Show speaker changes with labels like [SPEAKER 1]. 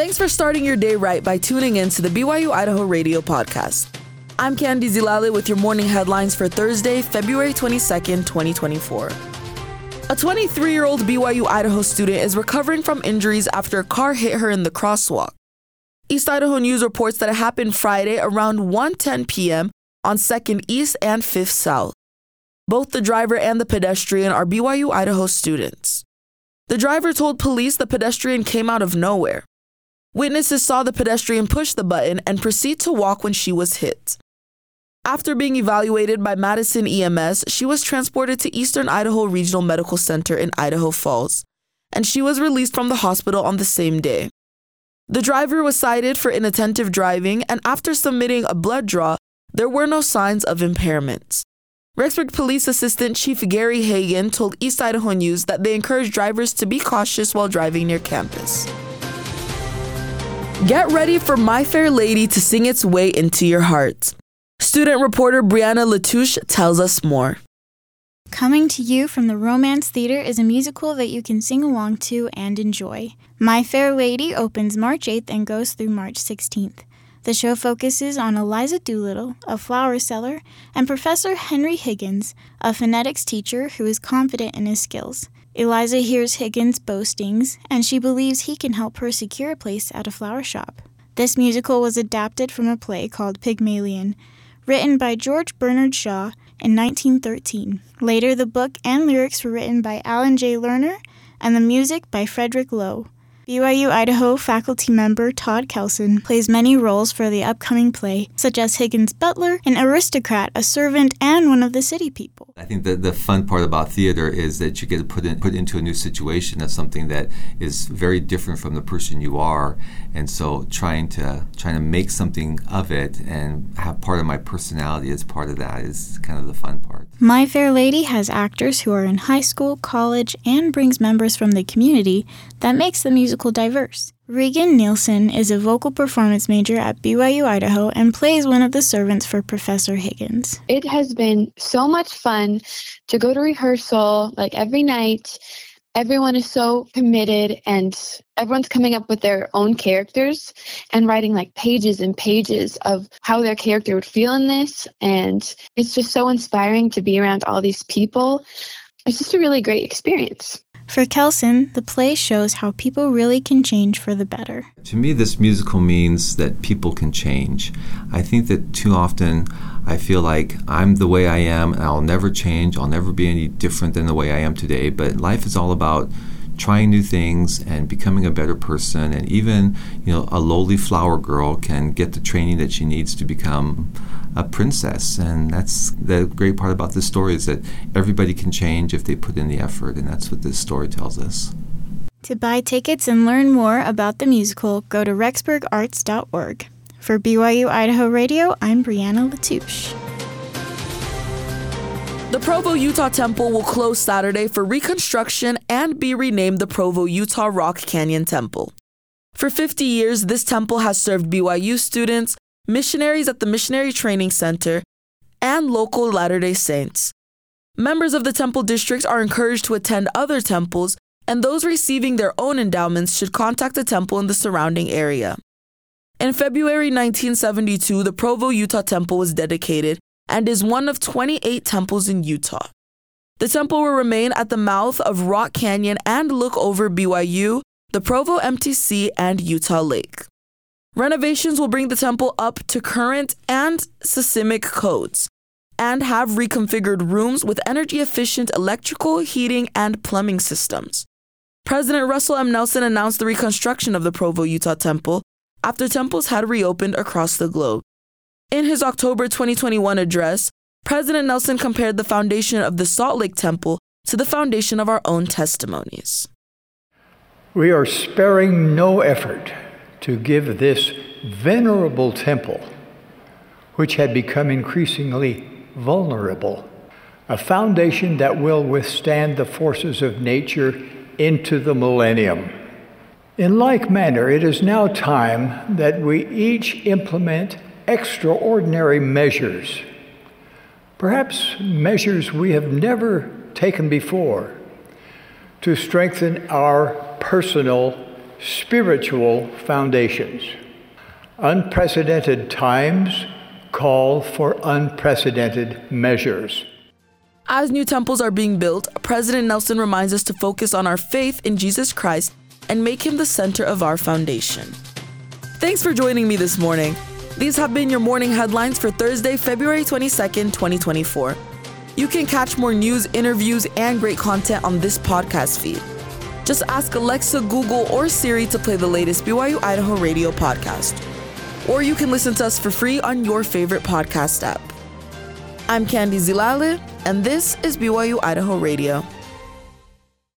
[SPEAKER 1] Thanks for starting your day right by tuning in to the BYU Idaho Radio Podcast. I'm Candy Zilale with your morning headlines for Thursday, February 22nd, 2024. A 23 year old BYU Idaho student is recovering from injuries after a car hit her in the crosswalk. East Idaho News reports that it happened Friday around 1:10 p.m. on 2nd East and 5th South. Both the driver and the pedestrian are BYU Idaho students. The driver told police the pedestrian came out of nowhere. Witnesses saw the pedestrian push the button and proceed to walk when she was hit. After being evaluated by Madison EMS, she was transported to Eastern Idaho Regional Medical Center in Idaho Falls, and she was released from the hospital on the same day. The driver was cited for inattentive driving, and after submitting a blood draw, there were no signs of impairment. Rexburg Police Assistant Chief Gary Hagan told East Idaho News that they encourage drivers to be cautious while driving near campus. Get ready for My Fair Lady to sing its way into your heart. Student reporter Breanna Latouche tells us more.
[SPEAKER 2] Coming to you from the Romance Theater is a musical that you can sing along to and enjoy. My Fair Lady opens March 8th and goes through March 16th. The show focuses on Eliza Doolittle, a flower seller, and Professor Henry Higgins, a phonetics teacher who is confident in his skills. Eliza hears Higgins' boastings, and she believes he can help her secure a place at a flower shop. This musical was adapted from a play called Pygmalion, written by George Bernard Shaw in 1913. Later, the book and lyrics were written by Alan J. Lerner and the music by Frederick Loewe. BYU Idaho faculty member Todd Kelson plays many roles for the upcoming play, such as Higgins' butler, an aristocrat, a servant, and one of the city people.
[SPEAKER 3] I think that the fun part about theater is that you get put in, put into a new situation of something that is very different from the person you are, and so trying to trying to make something of it and have part of my personality as part of that is kind of the fun part.
[SPEAKER 2] My Fair Lady has actors who are in high school, college, and brings members from the community that makes the musical diverse. Regan Nielsen is a vocal performance major at BYU Idaho and plays one of the servants for Professor Higgins.
[SPEAKER 4] It has been so much fun to go to rehearsal like every night everyone is so committed and everyone's coming up with their own characters and writing like pages and pages of how their character would feel in this. And it's just so inspiring to be around all these people. It's just a really great experience
[SPEAKER 2] for Kelson, the play shows how people really can change for the better.
[SPEAKER 3] To me, this musical means that people can change. I think that too often I feel like I'm the way I am and I'll never change, I'll never be any different than the way I am today. But life is all about trying new things and becoming a better person. And even you know a lowly flower girl can get the training that she needs to become a princess. And that's the great part about this story is that everybody can change if they put in the effort. And that's what this story tells us.
[SPEAKER 2] To buy tickets and learn more about the musical go to rexburgarts.org for byu idaho radio i'm breanna latouche
[SPEAKER 1] the Provo Utah Temple will close Saturday for reconstruction and be renamed the Provo Utah Rock Canyon Temple. For 50 years, this temple has served BYU students, missionaries at the Missionary Training Center, and local Latter day Saints. Members of the temple district are encouraged to attend other temples, and those receiving their own endowments should contact a temple in the surrounding area. In February 1972, the Provo Utah Temple was dedicated and is one of 28 temples in Utah. The temple will remain at the mouth of Rock Canyon and look over BYU, the Provo MTC, and Utah Lake. Renovations will bring the temple up to current and seismic codes and have reconfigured rooms with energy efficient electrical, heating, and plumbing systems. President Russell M. Nelson announced the reconstruction of the Provo, Utah temple after temples had reopened across the globe. In his October 2021 address, President Nelson compared the foundation of the Salt Lake Temple to the foundation of our own testimonies.
[SPEAKER 5] We are sparing no effort to give this venerable temple, which had become increasingly vulnerable, a foundation that will withstand the forces of nature into the millennium. In like manner, it is now time that we each implement extraordinary measures, perhaps measures we have never taken before, to strengthen our personal spiritual foundations. Unprecedented times call for unprecedented measures.
[SPEAKER 1] As new temples are being built, President Nelson reminds us to focus on our faith in Jesus Christ and make him the center of our foundation. Thanks for joining me this morning. These have been your morning headlines for Thursday, February 22nd, 2024. You can catch more news, interviews, and great content on this podcast feed. Just ask Alexa, Google, or Siri to play the latest BYU Idaho radio podcast. Or you can listen to us for free on your favorite podcast app. I'm Candy Zilale, and this is BYU Idaho Radio.